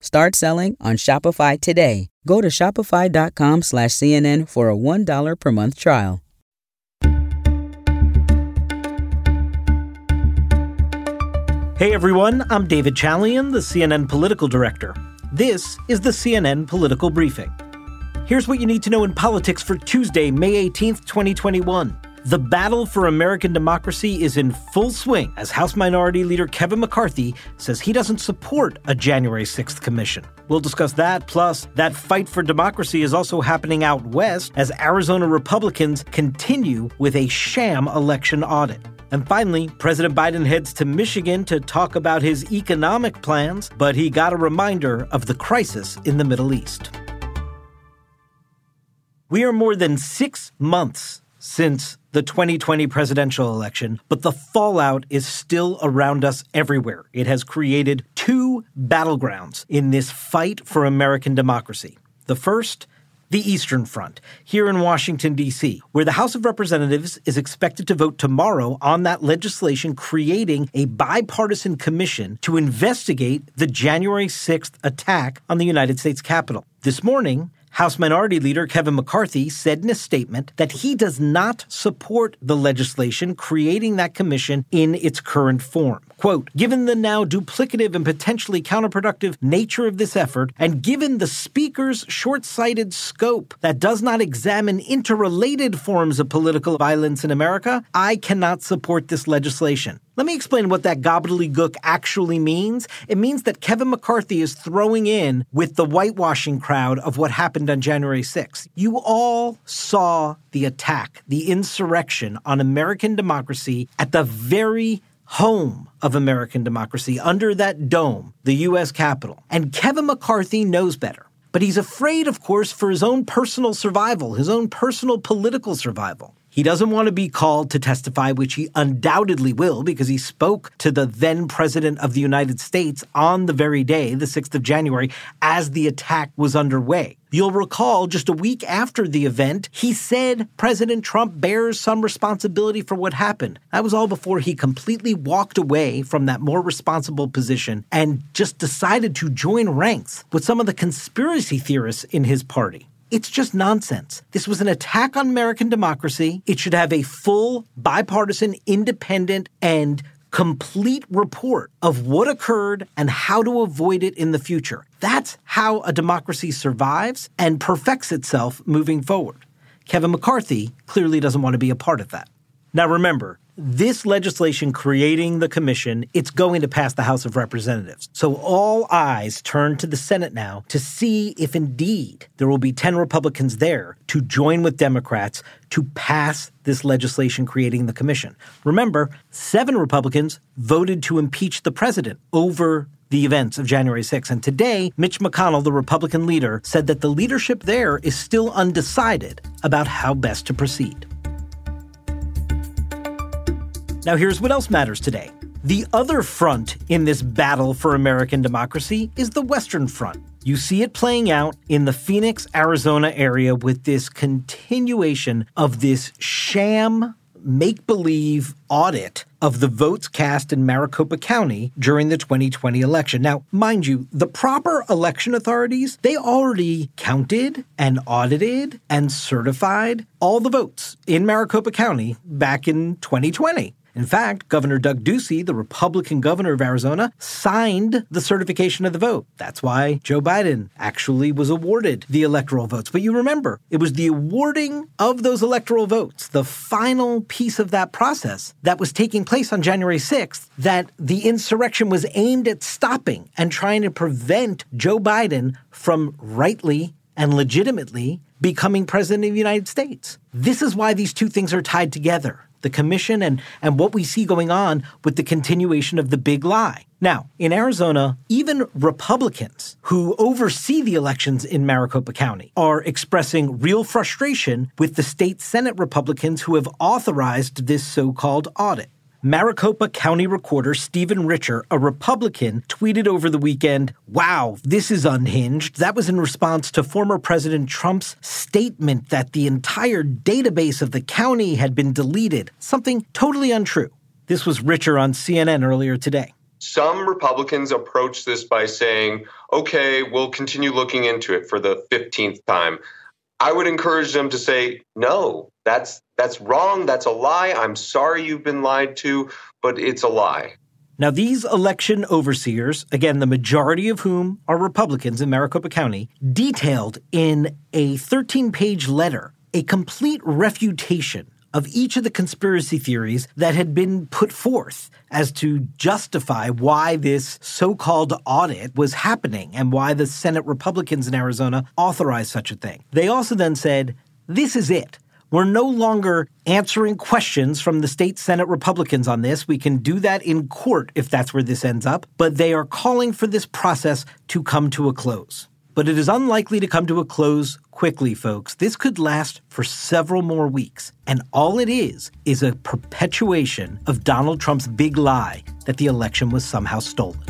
Start selling on Shopify today. Go to shopify.com slash CNN for a $1 per month trial. Hey everyone, I'm David Chalian, the CNN political director. This is the CNN Political Briefing. Here's what you need to know in politics for Tuesday, May 18th, 2021. The battle for American democracy is in full swing as House Minority Leader Kevin McCarthy says he doesn't support a January 6th commission. We'll discuss that, plus, that fight for democracy is also happening out west as Arizona Republicans continue with a sham election audit. And finally, President Biden heads to Michigan to talk about his economic plans, but he got a reminder of the crisis in the Middle East. We are more than six months since the 2020 presidential election, but the fallout is still around us everywhere. It has created two battlegrounds in this fight for American democracy. The first, the Eastern Front, here in Washington, D.C., where the House of Representatives is expected to vote tomorrow on that legislation creating a bipartisan commission to investigate the January 6th attack on the United States Capitol. This morning, House Minority Leader Kevin McCarthy said in a statement that he does not support the legislation creating that commission in its current form. Quote, given the now duplicative and potentially counterproductive nature of this effort, and given the Speaker's short sighted scope that does not examine interrelated forms of political violence in America, I cannot support this legislation. Let me explain what that gobbledygook actually means. It means that Kevin McCarthy is throwing in with the whitewashing crowd of what happened on January 6th. You all saw the attack, the insurrection on American democracy at the very home of American democracy, under that dome, the U.S. Capitol. And Kevin McCarthy knows better. But he's afraid, of course, for his own personal survival, his own personal political survival. He doesn't want to be called to testify, which he undoubtedly will, because he spoke to the then President of the United States on the very day, the 6th of January, as the attack was underway. You'll recall just a week after the event, he said President Trump bears some responsibility for what happened. That was all before he completely walked away from that more responsible position and just decided to join ranks with some of the conspiracy theorists in his party. It's just nonsense. This was an attack on American democracy. It should have a full, bipartisan, independent, and complete report of what occurred and how to avoid it in the future. That's how a democracy survives and perfects itself moving forward. Kevin McCarthy clearly doesn't want to be a part of that. Now remember, this legislation creating the commission, it's going to pass the House of Representatives. So all eyes turn to the Senate now to see if indeed there will be 10 Republicans there to join with Democrats to pass this legislation creating the commission. Remember, seven Republicans voted to impeach the president over the events of January 6. And today, Mitch McConnell, the Republican leader, said that the leadership there is still undecided about how best to proceed. Now, here's what else matters today. The other front in this battle for American democracy is the Western Front. You see it playing out in the Phoenix, Arizona area with this continuation of this sham make believe audit of the votes cast in Maricopa County during the 2020 election. Now, mind you, the proper election authorities, they already counted and audited and certified all the votes in Maricopa County back in 2020. In fact, Governor Doug Ducey, the Republican governor of Arizona, signed the certification of the vote. That's why Joe Biden actually was awarded the electoral votes. But you remember, it was the awarding of those electoral votes, the final piece of that process that was taking place on January 6th, that the insurrection was aimed at stopping and trying to prevent Joe Biden from rightly and legitimately becoming president of the United States. This is why these two things are tied together the commission and, and what we see going on with the continuation of the big lie. Now, in Arizona, even Republicans who oversee the elections in Maricopa County are expressing real frustration with the state Senate Republicans who have authorized this so called audit. Maricopa County Recorder Stephen Richer, a Republican, tweeted over the weekend, Wow, this is unhinged. That was in response to former President Trump's statement that the entire database of the county had been deleted, something totally untrue. This was Richer on CNN earlier today. Some Republicans approach this by saying, okay, we'll continue looking into it for the 15th time. I would encourage them to say, no, that's that's wrong, that's a lie. I'm sorry you've been lied to, but it's a lie. Now, these election overseers, again, the majority of whom are Republicans in Maricopa County, detailed in a 13 page letter a complete refutation of each of the conspiracy theories that had been put forth as to justify why this so called audit was happening and why the Senate Republicans in Arizona authorized such a thing. They also then said, This is it. We're no longer answering questions from the state Senate Republicans on this. We can do that in court if that's where this ends up, but they are calling for this process to come to a close. But it is unlikely to come to a close quickly, folks. This could last for several more weeks. And all it is, is a perpetuation of Donald Trump's big lie that the election was somehow stolen.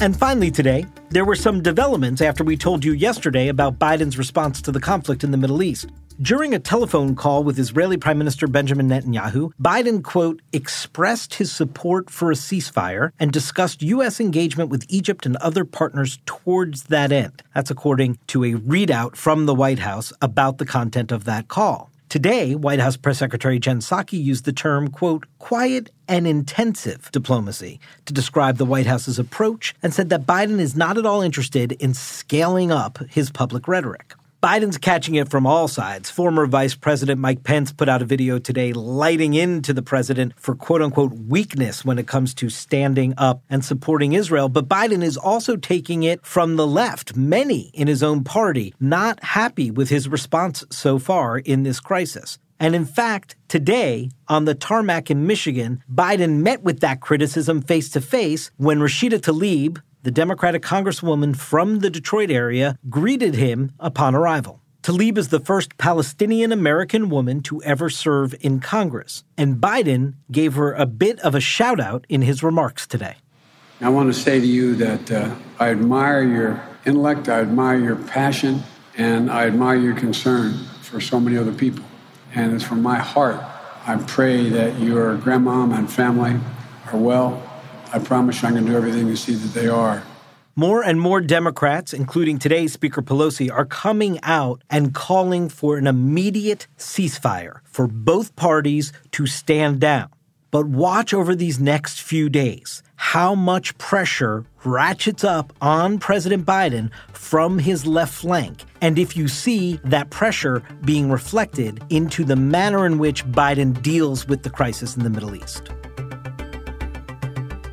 And finally, today, there were some developments after we told you yesterday about Biden's response to the conflict in the Middle East. During a telephone call with Israeli Prime Minister Benjamin Netanyahu, Biden, quote, expressed his support for a ceasefire and discussed U.S. engagement with Egypt and other partners towards that end. That's according to a readout from the White House about the content of that call. Today, White House Press Secretary Jen Psaki used the term, quote, quiet and intensive diplomacy to describe the White House's approach and said that Biden is not at all interested in scaling up his public rhetoric. Biden's catching it from all sides. Former Vice President Mike Pence put out a video today lighting into the president for quote unquote weakness when it comes to standing up and supporting Israel. But Biden is also taking it from the left. Many in his own party not happy with his response so far in this crisis. And in fact, today on the tarmac in Michigan, Biden met with that criticism face to face when Rashida Tlaib, the Democratic Congresswoman from the Detroit area, greeted him upon arrival. Tlaib is the first Palestinian American woman to ever serve in Congress, and Biden gave her a bit of a shout out in his remarks today. I want to say to you that uh, I admire your intellect, I admire your passion, and I admire your concern for so many other people. And it's from my heart. I pray that your grandmom and family are well I promise you I'm going to do everything to see that they are. More and more Democrats, including today's Speaker Pelosi, are coming out and calling for an immediate ceasefire for both parties to stand down. But watch over these next few days how much pressure ratchets up on President Biden from his left flank. And if you see that pressure being reflected into the manner in which Biden deals with the crisis in the Middle East.